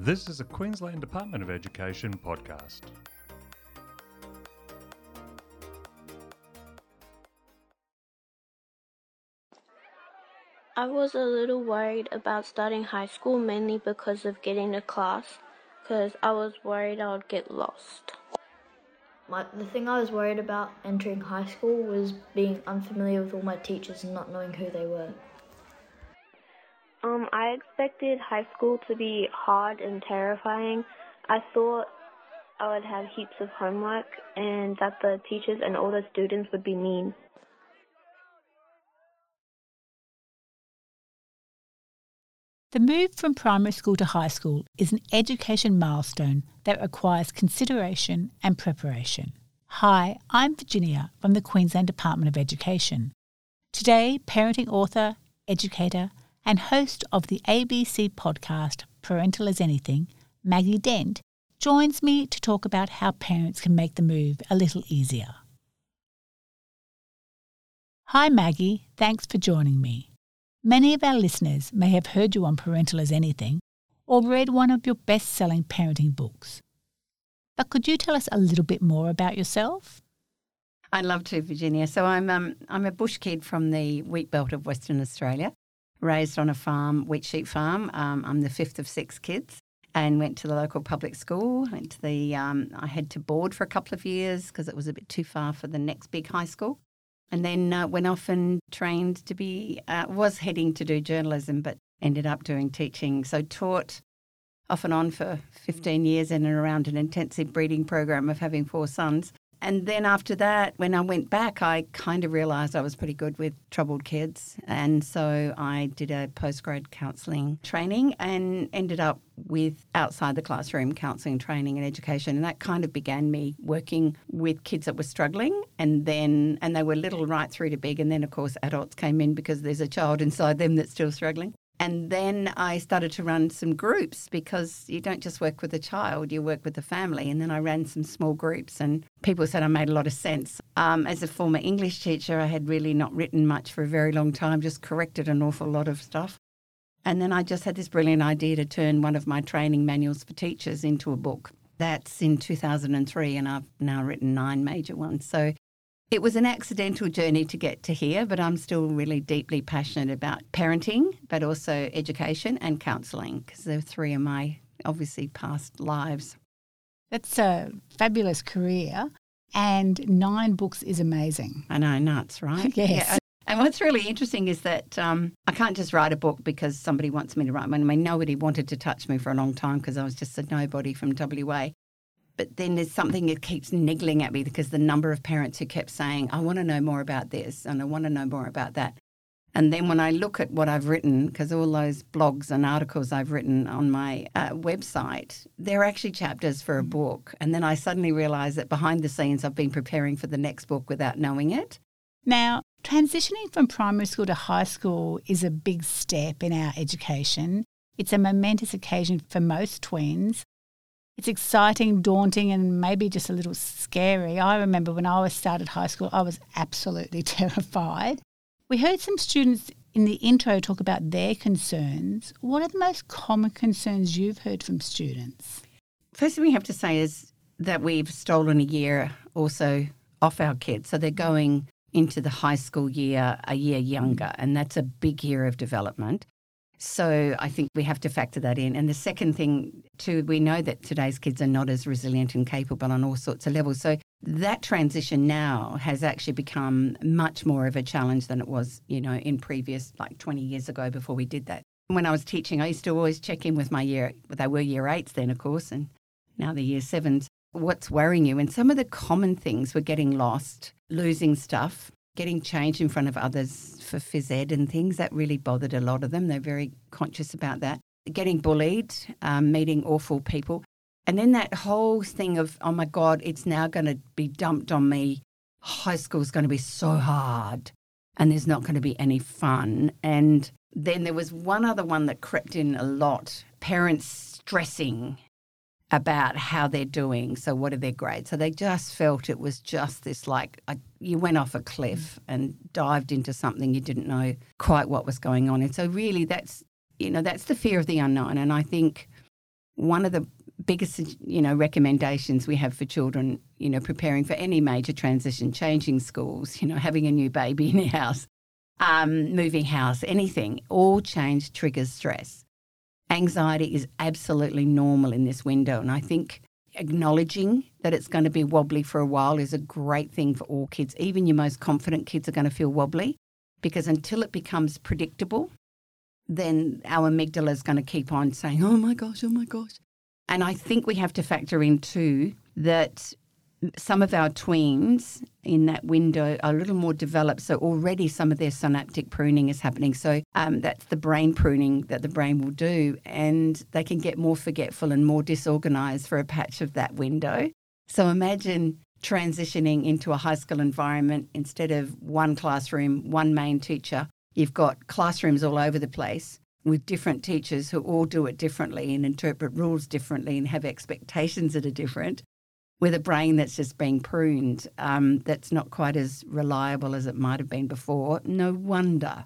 This is a Queensland Department of Education podcast. I was a little worried about starting high school mainly because of getting to class, because I was worried I would get lost. My, the thing I was worried about entering high school was being unfamiliar with all my teachers and not knowing who they were. Um, I expected high school to be hard and terrifying. I thought I would have heaps of homework and that the teachers and the students would be mean. The move from primary school to high school is an education milestone that requires consideration and preparation. Hi, I'm Virginia from the Queensland Department of Education. Today, parenting author, educator, and host of the ABC podcast Parental as Anything, Maggie Dent, joins me to talk about how parents can make the move a little easier. Hi, Maggie. Thanks for joining me. Many of our listeners may have heard you on Parental as Anything or read one of your best selling parenting books. But could you tell us a little bit more about yourself? I'd love to, Virginia. So I'm um, I'm a bush kid from the wheat belt of Western Australia, raised on a farm, wheat sheep farm. Um, I'm the fifth of six kids, and went to the local public school. Went to the um, I had to board for a couple of years because it was a bit too far for the next big high school, and then uh, went off and trained to be uh, was heading to do journalism, but ended up doing teaching. So taught off and on for 15 years in and around an intensive breeding program of having four sons. And then after that, when I went back, I kind of realised I was pretty good with troubled kids. And so I did a postgrad counselling training and ended up with outside the classroom counselling training and education. And that kind of began me working with kids that were struggling. And then, and they were little right through to big. And then, of course, adults came in because there's a child inside them that's still struggling. And then I started to run some groups because you don't just work with a child, you work with the family. And then I ran some small groups, and people said I made a lot of sense. Um, as a former English teacher, I had really not written much for a very long time, just corrected an awful lot of stuff. And then I just had this brilliant idea to turn one of my training manuals for teachers into a book. That's in 2003, and I've now written nine major ones. So it was an accidental journey to get to here, but I'm still really deeply passionate about parenting, but also education and counselling because they're three of my obviously past lives. That's a fabulous career, and nine books is amazing. I know, nuts, right? yes. Yeah, and what's really interesting is that um, I can't just write a book because somebody wants me to write one. I mean, nobody wanted to touch me for a long time because I was just a nobody from WA. But then there's something that keeps niggling at me because the number of parents who kept saying, I want to know more about this and I want to know more about that. And then when I look at what I've written, because all those blogs and articles I've written on my uh, website, they're actually chapters for a book. And then I suddenly realize that behind the scenes, I've been preparing for the next book without knowing it. Now, transitioning from primary school to high school is a big step in our education. It's a momentous occasion for most tweens. It's exciting, daunting, and maybe just a little scary. I remember when I was started high school, I was absolutely terrified. We heard some students in the intro talk about their concerns. What are the most common concerns you've heard from students? First thing we have to say is that we've stolen a year also off our kids. So they're going into the high school year a year younger, and that's a big year of development. So I think we have to factor that in. And the second thing, too, we know that today's kids are not as resilient and capable on all sorts of levels. So that transition now has actually become much more of a challenge than it was, you know, in previous, like 20 years ago before we did that. When I was teaching, I used to always check in with my year, they were year eights then, of course, and now they're year sevens. What's worrying you? And some of the common things were getting lost, losing stuff, getting changed in front of others for phys ed and things. That really bothered a lot of them. They're very conscious about that. Getting bullied, um, meeting awful people. And then that whole thing of, oh my God, it's now going to be dumped on me. High school is going to be so hard and there's not going to be any fun. And then there was one other one that crept in a lot parents stressing about how they're doing. So, what are their grades? So, they just felt it was just this like a, you went off a cliff and dived into something you didn't know quite what was going on. And so, really, that's you know that's the fear of the unknown. And I think one of the biggest, you know, recommendations we have for children, you know, preparing for any major transition, changing schools, you know, having a new baby in the house, um, moving house, anything, all change triggers stress. Anxiety is absolutely normal in this window. And I think acknowledging that it's going to be wobbly for a while is a great thing for all kids. Even your most confident kids are going to feel wobbly because until it becomes predictable, then our amygdala is going to keep on saying, oh my gosh, oh my gosh. And I think we have to factor in too that some of our tweens in that window are a little more developed. So already some of their synaptic pruning is happening. So um, that's the brain pruning that the brain will do. And they can get more forgetful and more disorganized for a patch of that window. So imagine transitioning into a high school environment instead of one classroom, one main teacher. You've got classrooms all over the place with different teachers who all do it differently and interpret rules differently and have expectations that are different with a brain that's just being pruned, um, that's not quite as reliable as it might have been before, no wonder,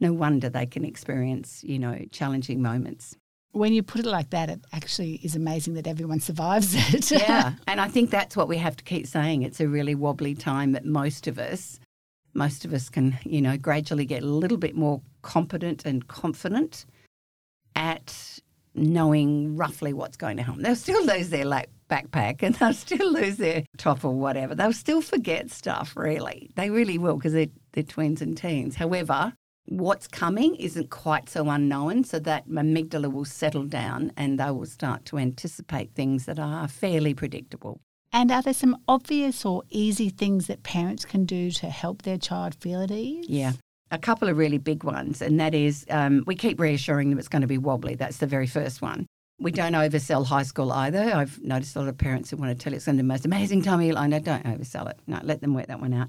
no wonder they can experience, you know, challenging moments. When you put it like that, it actually is amazing that everyone survives it. yeah, and I think that's what we have to keep saying. It's a really wobbly time that most of us, most of us can, you know, gradually get a little bit more competent and confident at knowing roughly what's going to happen. They'll still lose their like backpack and they'll still lose their top or whatever. They'll still forget stuff, really. They really will because they're, they're twins and teens. However, what's coming isn't quite so unknown, so that amygdala will settle down and they will start to anticipate things that are fairly predictable. And are there some obvious or easy things that parents can do to help their child feel at ease? Yeah. A couple of really big ones, and that is um, we keep reassuring them it's going to be wobbly. That's the very first one. We don't oversell high school either. I've noticed a lot of parents who want to tell you it's going to be the most amazing time of your life. No, don't oversell it. No, let them work that one out.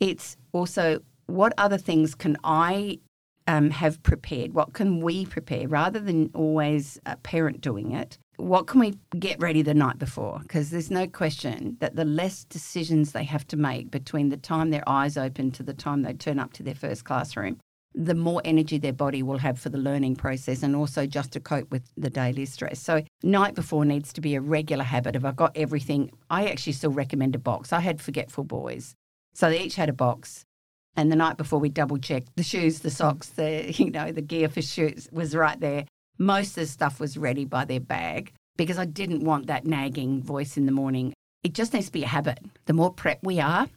It's also what other things can I um, have prepared? What can we prepare rather than always a parent doing it? What can we get ready the night before? Because there's no question that the less decisions they have to make between the time their eyes open to the time they turn up to their first classroom, the more energy their body will have for the learning process and also just to cope with the daily stress. So, night before needs to be a regular habit. If I've got everything, I actually still recommend a box. I had forgetful boys. So, they each had a box. And the night before, we double checked the shoes, the socks, the you know the gear for shoes was right there. Most of the stuff was ready by their bag because I didn't want that nagging voice in the morning. It just needs to be a habit. The more prep we are,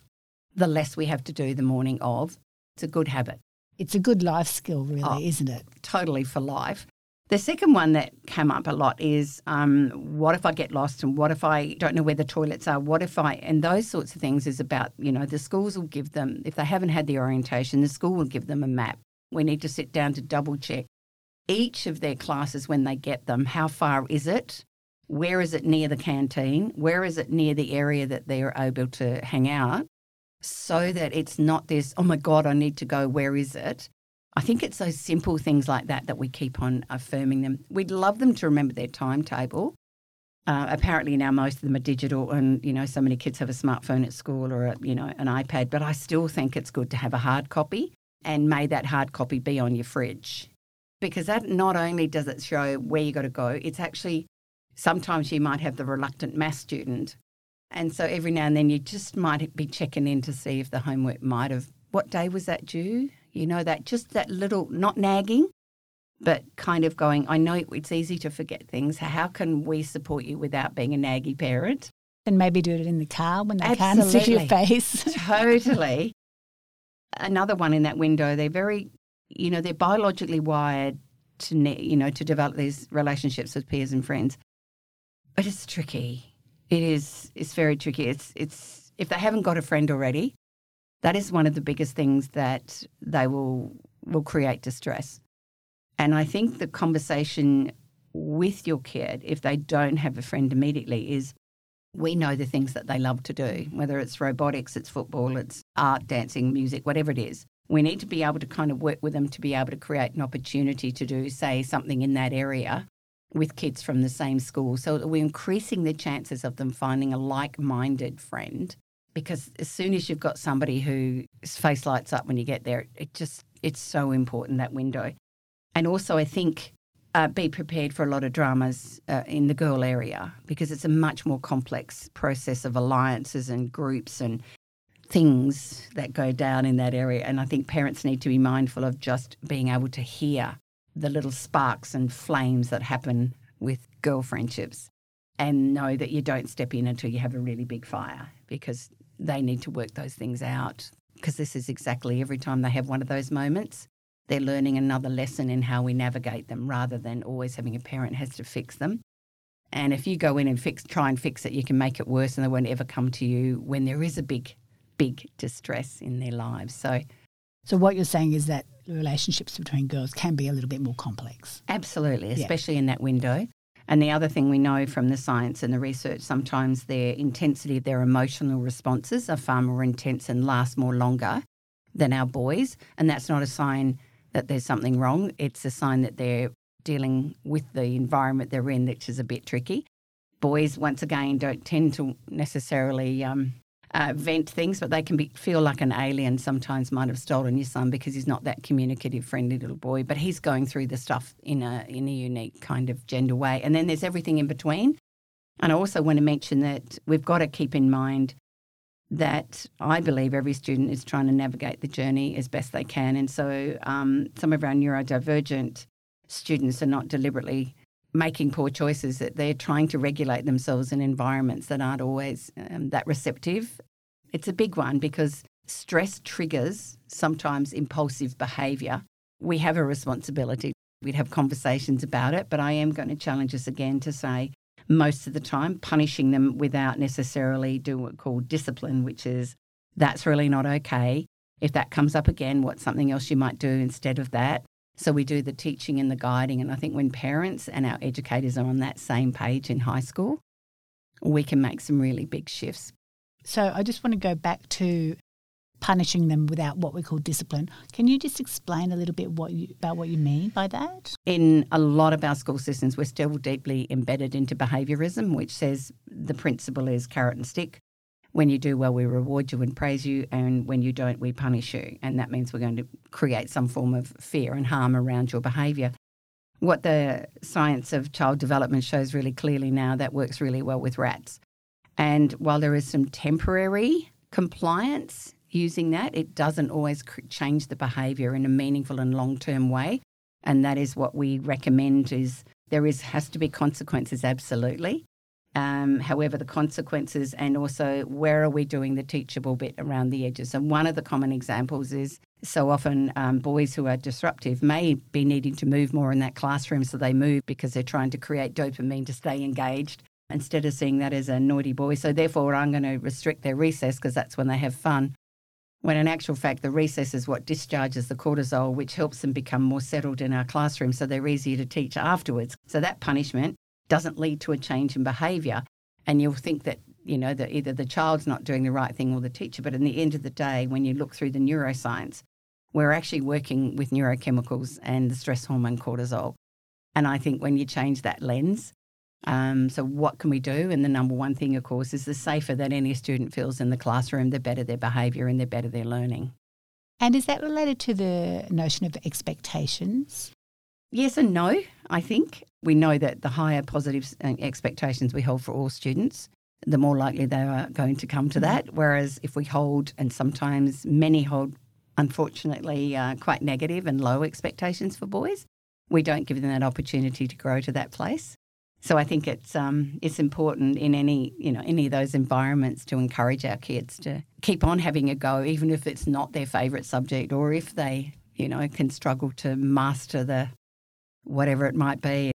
the less we have to do the morning of. It's a good habit. It's a good life skill, really, oh, isn't it? Totally for life. The second one that came up a lot is um, what if I get lost and what if I don't know where the toilets are? What if I, and those sorts of things is about, you know, the schools will give them, if they haven't had the orientation, the school will give them a map. We need to sit down to double check each of their classes when they get them. How far is it? Where is it near the canteen? Where is it near the area that they're able to hang out? So that it's not this, oh my God, I need to go, where is it? I think it's those simple things like that that we keep on affirming them. We'd love them to remember their timetable. Uh, apparently now most of them are digital, and you know so many kids have a smartphone at school or a, you know an iPad. But I still think it's good to have a hard copy, and may that hard copy be on your fridge, because that not only does it show where you got to go, it's actually sometimes you might have the reluctant math student and so every now and then you just might be checking in to see if the homework might have, what day was that due? You know, that just that little, not nagging, but kind of going, I know it's easy to forget things. How can we support you without being a naggy parent? And maybe do it in the car when they Absolutely. can't see your face. totally. Another one in that window, they're very, you know, they're biologically wired to, you know, to develop these relationships with peers and friends. But it's tricky it is. It's very tricky. It's. It's. If they haven't got a friend already, that is one of the biggest things that they will will create distress. And I think the conversation with your kid, if they don't have a friend immediately, is we know the things that they love to do, whether it's robotics, it's football, it's art, dancing, music, whatever it is. We need to be able to kind of work with them to be able to create an opportunity to do, say, something in that area with kids from the same school. So we're increasing the chances of them finding a like minded friend because as soon as you've got somebody whose face lights up when you get there, it just, it's so important that window. And also, I think uh, be prepared for a lot of dramas uh, in the girl area because it's a much more complex process of alliances and groups and things that go down in that area. And I think parents need to be mindful of just being able to hear the little sparks and flames that happen with girl friendships and know that you don't step in until you have a really big fire because they need to work those things out. Because this is exactly every time they have one of those moments, they're learning another lesson in how we navigate them rather than always having a parent has to fix them. And if you go in and fix, try and fix it, you can make it worse and they won't ever come to you when there is a big, big distress in their lives. So, So what you're saying is that relationships between girls can be a little bit more complex. Absolutely, especially in that window. And the other thing we know from the science and the research, sometimes their intensity, their emotional responses are far more intense and last more longer than our boys. And that's not a sign that there's something wrong. It's a sign that they're dealing with the environment they're in, which is a bit tricky. Boys, once again, don't tend to necessarily um, uh, vent things, but they can be, feel like an alien sometimes might have stolen your son because he's not that communicative, friendly little boy. But he's going through the stuff in a in a unique kind of gender way. And then there's everything in between. And I also want to mention that we've got to keep in mind that I believe every student is trying to navigate the journey as best they can. And so um, some of our neurodivergent students are not deliberately making poor choices, that they're trying to regulate themselves in environments that aren't always um, that receptive. It's a big one because stress triggers sometimes impulsive behaviour. We have a responsibility. We'd have conversations about it, but I am going to challenge us again to say most of the time, punishing them without necessarily doing what called discipline, which is that's really not okay. If that comes up again, what's something else you might do instead of that? So we do the teaching and the guiding. And I think when parents and our educators are on that same page in high school, we can make some really big shifts. So I just want to go back to punishing them without what we call discipline. Can you just explain a little bit what you, about what you mean by that? In a lot of our school systems, we're still deeply embedded into behaviourism, which says the principle is carrot and stick. When you do well, we reward you and praise you, and when you don't, we punish you. And that means we're going to create some form of fear and harm around your behaviour. What the science of child development shows really clearly now, that works really well with rats. And while there is some temporary compliance using that, it doesn't always change the behaviour in a meaningful and long-term way. And that is what we recommend: is there is has to be consequences, absolutely. Um, however, the consequences and also where are we doing the teachable bit around the edges? And one of the common examples is so often um, boys who are disruptive may be needing to move more in that classroom, so they move because they're trying to create dopamine to stay engaged instead of seeing that as a naughty boy. So therefore, I'm going to restrict their recess because that's when they have fun. When in actual fact, the recess is what discharges the cortisol, which helps them become more settled in our classroom so they're easier to teach afterwards. So that punishment doesn't lead to a change in behaviour. And you'll think that, you know, that either the child's not doing the right thing or the teacher. But in the end of the day, when you look through the neuroscience, we're actually working with neurochemicals and the stress hormone cortisol. And I think when you change that lens, um, so what can we do? And the number one thing, of course, is the safer that any student feels in the classroom, the better their behaviour and the better their learning. And is that related to the notion of expectations? Yes and no, I think. We know that the higher positive expectations we hold for all students, the more likely they are going to come to that. Whereas if we hold, and sometimes many hold, unfortunately, uh, quite negative and low expectations for boys, we don't give them that opportunity to grow to that place. So I think it's um, it's important in any you know any of those environments to encourage our kids to keep on having a go, even if it's not their favourite subject, or if they you know can struggle to master the whatever it might be.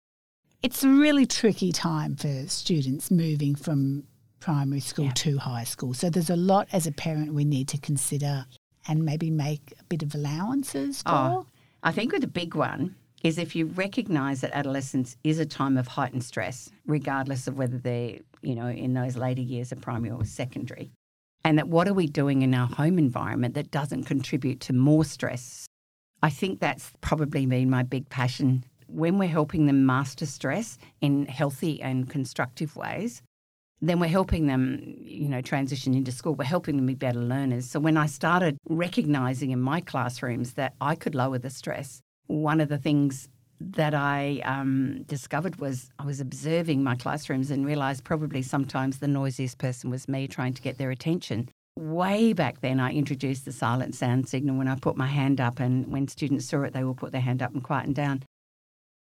It's a really tricky time for students moving from primary school Yeah. to high school. So there's a lot as a parent we need to consider and maybe make a bit of allowances oh, for. Oh, I think with the big one is if you recognise that adolescence is a time of heightened stress, regardless of whether they're, you know, in those later years of primary or secondary. And that what are we doing in our home environment that doesn't contribute to more stress? I think that's probably been my big passion. When we're helping them master stress in healthy and constructive ways, then we're helping them, you know, transition into school. We're helping them be better learners. So when I started recognizing in my classrooms that I could lower the stress, one of the things that I um, discovered was I was observing my classrooms and realised probably sometimes the noisiest person was me trying to get their attention. Way back then, I introduced the silent sound signal when I put my hand up, and when students saw it, they will put their hand up and quieten down.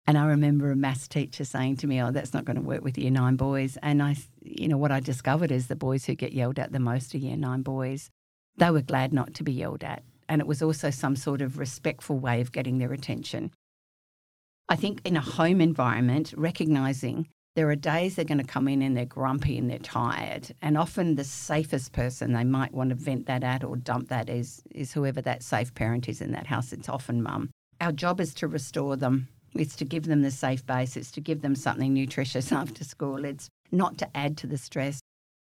And I remember a maths teacher saying to me, "Oh, that's not going to work with year nine boys." And I, you know, what I discovered is the boys who get yelled at the most are year nine boys. They were glad not to be yelled at, and it was also some sort of respectful way of getting their attention. I think in a home environment, recognizing there are days they're going to come in and they're grumpy and they're tired. And often the safest person they might want to vent that at or dump that is, is whoever that safe parent is in that house. It's often mum. Our job is to restore them. It's to give them the safe base. It's to give them something nutritious after school. It's not to add to the stress.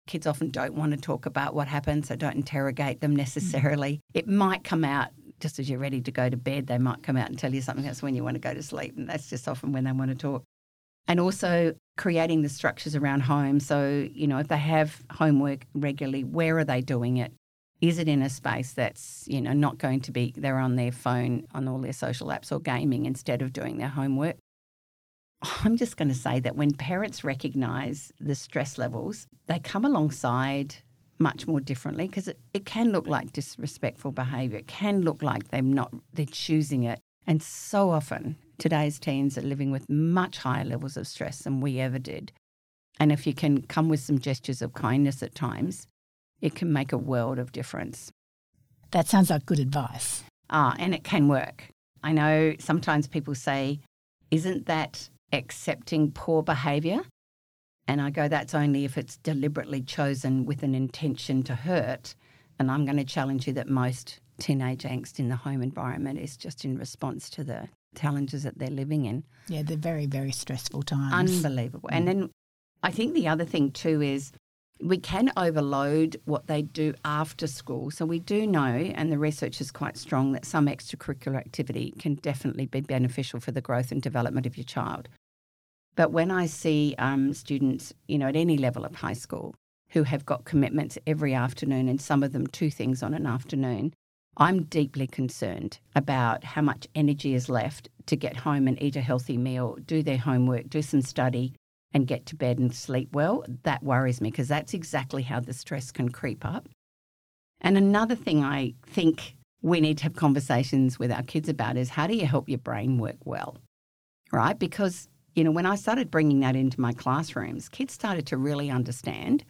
Kids often don't want to talk about what happened, so don't interrogate them necessarily. Mm. It might come out just as you're ready to go to bed, they might come out and tell you something. That's when you want to go to sleep. And that's just often when they want to talk and also creating the structures around home. So, you know, if they have homework regularly, where are they doing it? Is it in a space that's, you know, not going to be they're on their phone on all their social apps or gaming instead of doing their homework? I'm just going to say that when parents recognize the stress levels, they come alongside much more differently because it, it can look like disrespectful behavior. It can look like they're not they're choosing it. And so often today's teens are living with much higher levels of stress than we ever did. And if you can come with some gestures of kindness at times, it can make a world of difference. That sounds like good advice. Ah, and it can work. I know sometimes people say, isn't that accepting poor behaviour? And I go, that's only if it's deliberately chosen with an intention to hurt. And I'm going to challenge you that most teenage angst in the home environment is just in response to the challenges that they're living in. Yeah, they're very, very stressful times. Unbelievable. Mm. And then I think the other thing too is we can overload what they do after school. So we do know, and the research is quite strong, that some extracurricular activity can definitely be beneficial for the growth and development of your child. But when I see um, students, you know, at any level of high school who have got commitments every afternoon, and some of them two things on an afternoon, I'm deeply concerned about how much energy is left to get home and eat a healthy meal, do their homework, do some study, and get to bed and sleep well. That worries me because that's exactly how the stress can creep up. And another thing I think we need to have conversations with our kids about is how do you help your brain work well? Right? Because, you know, when I started bringing that into my classrooms, kids started to really understand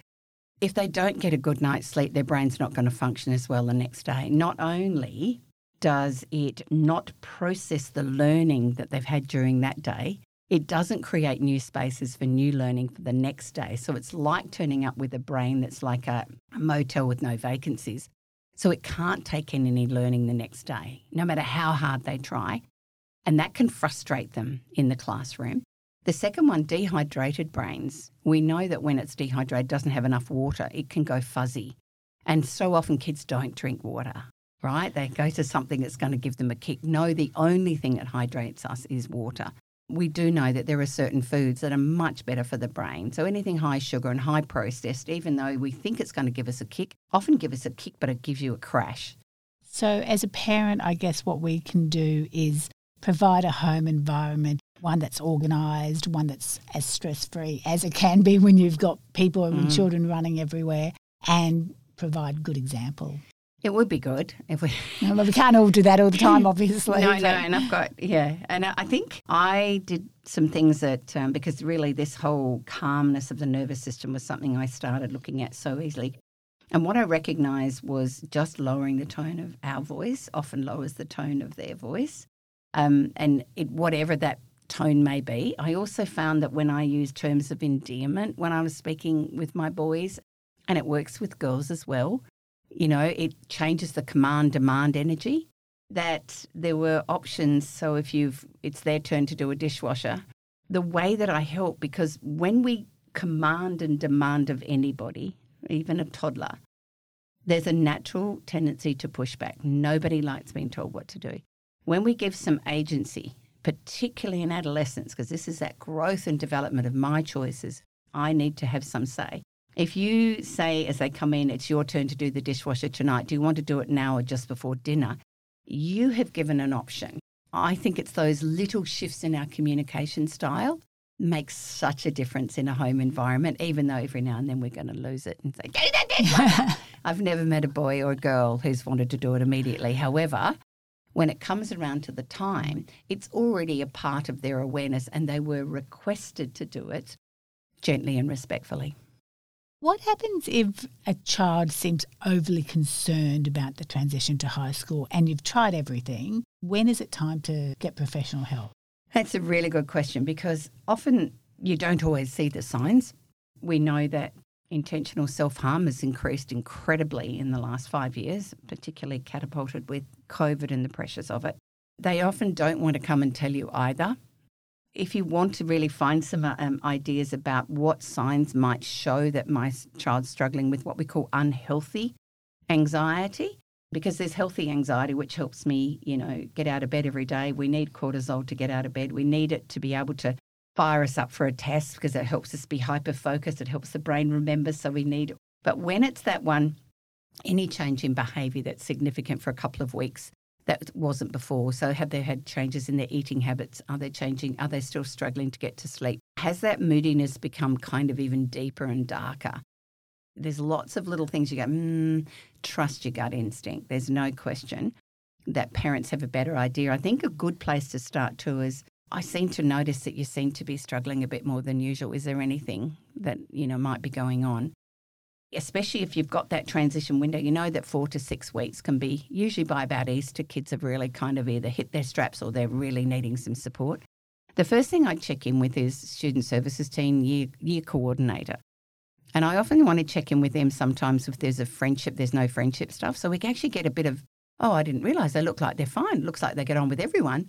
if they don't get a good night's sleep, their brain's not going to function as well the next day. Not only does it not process the learning that they've had during that day, it doesn't create new spaces for new learning for the next day. So it's like turning up with a brain that's like a, a motel with no vacancies. So it can't take in any learning the next day, no matter how hard they try. And that can frustrate them in the classroom. The second one, dehydrated brains. We know that when it's dehydrated, doesn't have enough water, it can go fuzzy. And so often kids don't drink water, right? They go to something that's going to give them a kick. No, the only thing that hydrates us is water. We do know that there are certain foods that are much better for the brain. So anything high sugar and high processed, even though we think it's going to give us a kick, often give us a kick, but it gives you a crash. So as a parent, I guess what we can do is provide a home environment one that's organised, one that's as stress free as it can be when you've got people and mm. children running everywhere, and provide good example. It would be good if we. no, but we can't all do that all the time, obviously. no, no, and I've got yeah, and I think I did some things that um, because really this whole calmness of the nervous system was something I started looking at so easily. And what I recognised was just lowering the tone of our voice often lowers the tone of their voice. Um, and it, whatever that tone may be. I also found that when I use terms of endearment when I was speaking with my boys, and it works with girls as well, you know, it changes the command demand energy. That there were options. So if you've, it's their turn to do a dishwasher. The way that I help, because when we command and demand of anybody, even a toddler, there's a natural tendency to push back. Nobody likes being told what to do. When we give some agency particularly in adolescence, because this is that growth and development of my choices, I need to have some say. If you say as they come in, it's your turn to do the dishwasher tonight, do you want to do it now or just before dinner? You have given an option. I think it's those little shifts in our communication style makes such a difference in a home environment, even though every now and then we're going to lose it and say, "Get that I've never met a boy or a girl who's wanted to do it immediately. However, when it comes around to the time, it's already a part of their awareness and they were requested to do it gently and respectfully. What happens if a child seems overly concerned about the transition to high school and you've tried everything? When is it time to get professional help? That's a really good question because often you don't always see the signs. We know that intentional self harm has increased incredibly in the last five years, particularly catapulted with COVID and the pressures of it. They often don't want to come and tell you either. If you want to really find some um, ideas about what signs might show that my child's struggling with what we call unhealthy anxiety, because there's healthy anxiety, which helps me, you know, get out of bed every day. We need cortisol to get out of bed. We need it to be able to fire us up for a test because it helps us be hyper focused. It helps the brain remember. So we need it. But when it's that one, any change in behavior that's significant for a couple of weeks that wasn't before. So have they had changes in their eating habits? Are they changing? Are they still struggling to get to sleep? Has that moodiness become kind of even deeper and darker? There's lots of little things you go, mm, trust your gut instinct. There's no question that parents have a better idea. I think a good place to start too is I seem to notice that you seem to be struggling a bit more than usual. Is there anything that, you know, might be going on? Especially if you've got that transition window, you know that four to six weeks can be usually by about Easter, kids have really kind of either hit their straps or they're really needing some support. The first thing I check in with is student services team year, year coordinator. And I often want to check in with them sometimes if there's a friendship, there's no friendship stuff. So we can actually get a bit of, oh, I didn't realise they look like they're fine. Looks like they get on with everyone.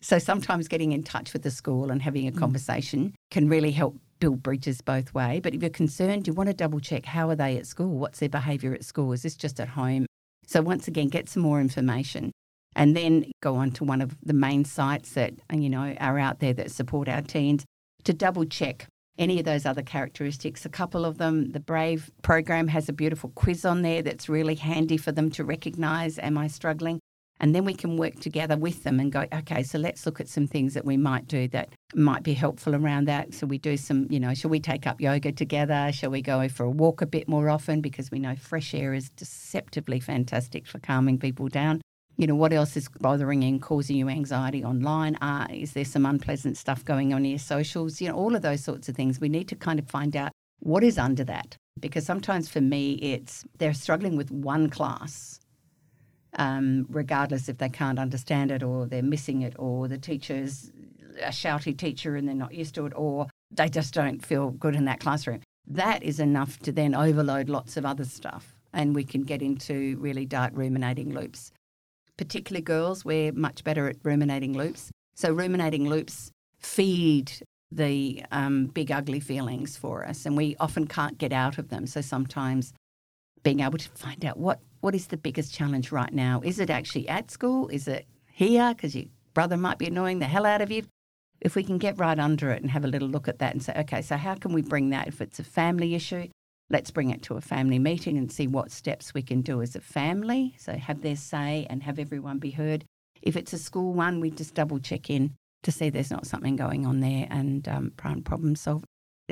So sometimes getting in touch with the school and having a mm. conversation can really help build bridges both way. But if you're concerned, you want to double check how are they at school? What's their behaviour at school? Is this just at home? So once again, get some more information and then go on to one of the main sites that uh, you know are out there that support our teens to double check any of those other characteristics. A couple of them, the Brave program has a beautiful quiz on there that's really handy for them to recognise am I struggling? And then we can work together with them and go, okay, so let's look at some things that we might do that might be helpful around that. So we do some, you know, shall we take up yoga together? Shall we go for a walk a bit more often? Because we know fresh air is deceptively fantastic for calming people down. You know, what else is bothering and causing you anxiety online? Uh, is there some unpleasant stuff going on in your socials? You know, all of those sorts of things. We need to kind of find out what is under that. Because sometimes for me, it's they're struggling with one class um, regardless if they can't understand it or they're missing it or the teacher's a shouty teacher and they're not used to it or they just don't feel good in that classroom. That is enough to then overload lots of other stuff and we can get into really dark ruminating loops. Particularly girls, we're much better at ruminating loops. So, ruminating loops feed the um, big ugly feelings for us and we often can't get out of them. So, sometimes being able to find out what what is the biggest challenge right now? Is it actually at school? Is it here? Because your brother might be annoying the hell out of you. If we can get right under it and have a little look at that and say, okay, so how can we bring that? If it's a family issue, let's bring it to a family meeting and see what steps we can do as a family. So have their say and have everyone be heard. If it's a school one, we just double check in to see there's not something going on there and um, problem solve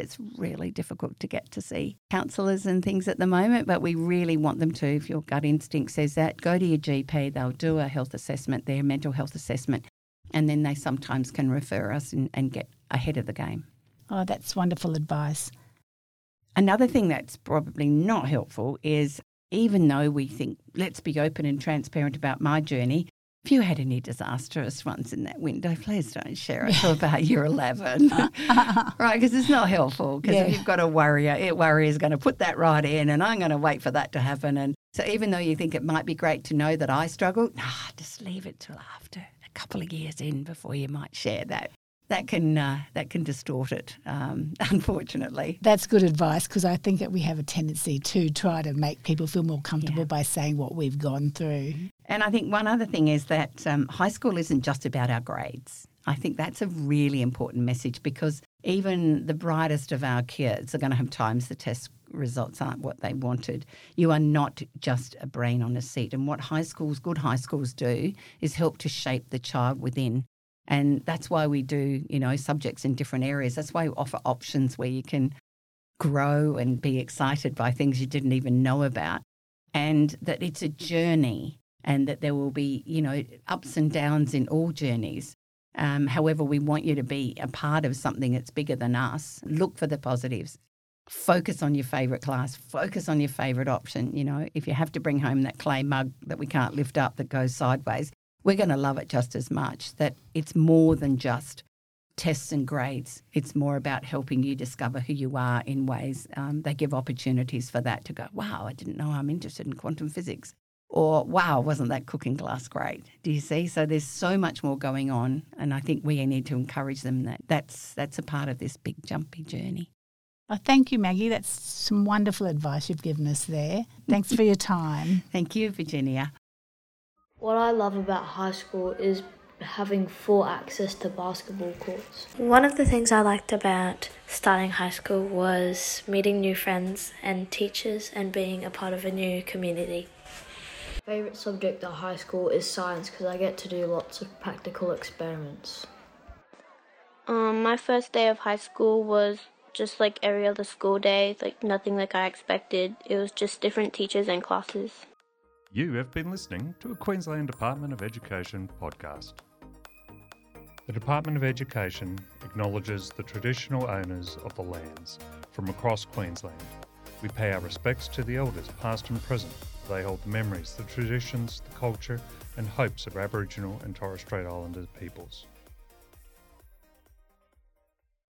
it's really difficult to get to see counsellors and things at the moment, but we really want them to. If your gut instinct says that, go to your GP. They'll do a health assessment, their mental health assessment, and then they sometimes can refer us and, and get ahead of the game. Oh, that's wonderful advice. Another thing that's probably not helpful is even though we think, let's be open and transparent about my journey, if you had any disastrous ones in that window, please don't share it till about year 11. right, because it's not helpful. Because yeah. if you've got a worrier, it worry is going to put that right in, and I'm going to wait for that to happen. And so, even though you think it might be great to know that I struggled, nah, just leave it till after a couple of years in before you might share that that can uh, that can distort it, um, unfortunately. That's good advice because I think that we have a tendency to try to make people feel more comfortable yeah. by saying what we've gone through. And I think one other thing is that um, high school isn't just about our grades. I think that's a really important message because even the brightest of our kids are going to have times the test results aren't what they wanted. You are not just a brain on a seat. And what high schools, good high schools, do is help to shape the child within. And that's why we do, you know, subjects in different areas. That's why we offer options where you can grow and be excited by things you didn't even know about. And that it's a journey and that there will be, you know, ups and downs in all journeys. Um, however, we want you to be a part of something that's bigger than us. Look for the positives. Focus on your favourite class. Focus on your favourite option. You know, if you have to bring home that clay mug that we can't lift up that goes sideways, we're going to love it just as much. That it's more than just tests and grades. It's more about helping you discover who you are in ways um, they give opportunities for that to go, wow, I didn't know I'm interested in quantum physics. Or, wow, wasn't that cooking class great? Do you see? So there's so much more going on. And I think we need to encourage them that that's, that's a part of this big jumpy journey. Oh, thank you, Maggie. That's some wonderful advice you've given us there. Thanks for your time. Thank you, Virginia. What I love about high school is having full access to basketball courts. One of the things I liked about starting high school was meeting new friends and teachers and being a part of a new community. Favorite subject at high school is science because I get to do lots of practical experiments. Um, my first day of high school was just like every other school day, like nothing like I expected. It was just different teachers and classes. You have been listening to a Queensland Department of Education podcast. The Department of Education acknowledges the traditional owners of the lands from across Queensland. We pay our respects to the elders, past and present. They hold the memories, the traditions, the culture, and hopes of Aboriginal and Torres Strait Islander peoples.